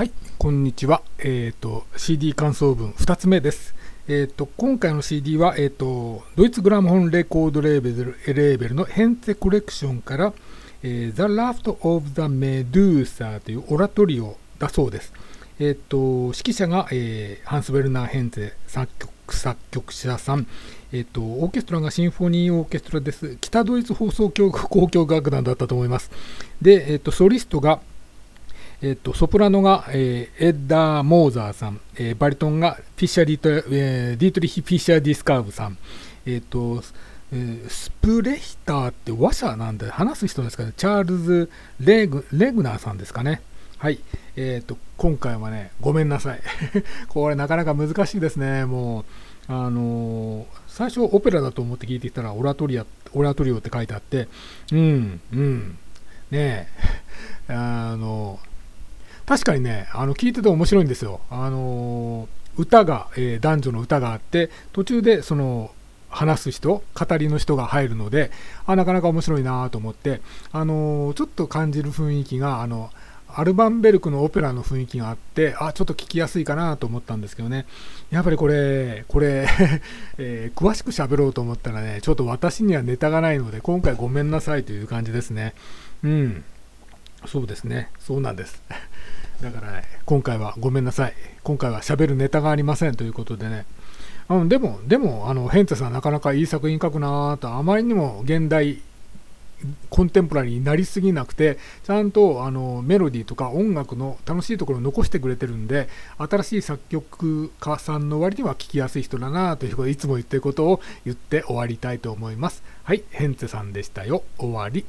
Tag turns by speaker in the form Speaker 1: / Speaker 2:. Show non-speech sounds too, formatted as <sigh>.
Speaker 1: はい、こんにちは。えっ、と、CD 感想文2つ目です。えっ、と、今回の CD は、えっ、と、ドイツグラムホンレコードレーベルレーベルのヘンツェコレクションから、えー、The Raft of the Medusa というオラトリオだそうです。えっ、と、指揮者が、えハンス・ベルナー・ヘンツェ作曲作曲者さん、えっ、と、オーケストラがシンフォニーオーケストラです。北ドイツ放送教交響楽団だったと思います。で、えっ、と、ソリストが、えっと、ソプラノが、えーエッダ・モーザーさん、えーバリトンがフィッシャーディート、えーディートリヒ・フィッシャー・ディースカウさん、えっとえー Sprecher って話者なんで話す人ですかね、チャールズ・レグ、レグナーさんですかね。はい、えっと今回はね、ごめんなさい。<laughs> これなかなか難しいですね、もう。あのー最初オペラだと思って聞いてきたらオラトリオオラトリオって書いてあってうんうんねえ <laughs> あの確かにね、あの聞いてて面白いんですよ。あの歌が、えー男女の歌があって、途中でその話す人、語りの人が入るので、あなかなか面白いなと思って、あのちょっと感じる雰囲気が、あのアルバンベルクのオペラの雰囲気があって、あちょっと聞きやすいかなと思ったんですけどね、やっぱりこれ、これ、<laughs> えー詳しく喋ろうと思ったらね、ちょっと私にはネタがないので、今回ごめんなさいという感じですね。うん。そうですね。そうなんです。だから、ね、今回はごめんなさい。今回は喋るネタがありませんということでね。うん、でも、でも、あの、ヘンテさんなかなかいい作品書くなぁと、あまりにも現代、コンテンポラリーになりすぎなくて、ちゃんとあのメロディーとか音楽の楽しいところを残してくれてるんで、新しい作曲家さんの割には聴きやすい人だなということで、いつも言ってることを言って終わりたいと思います。はい、ヘンテさんでしたよ。終わり。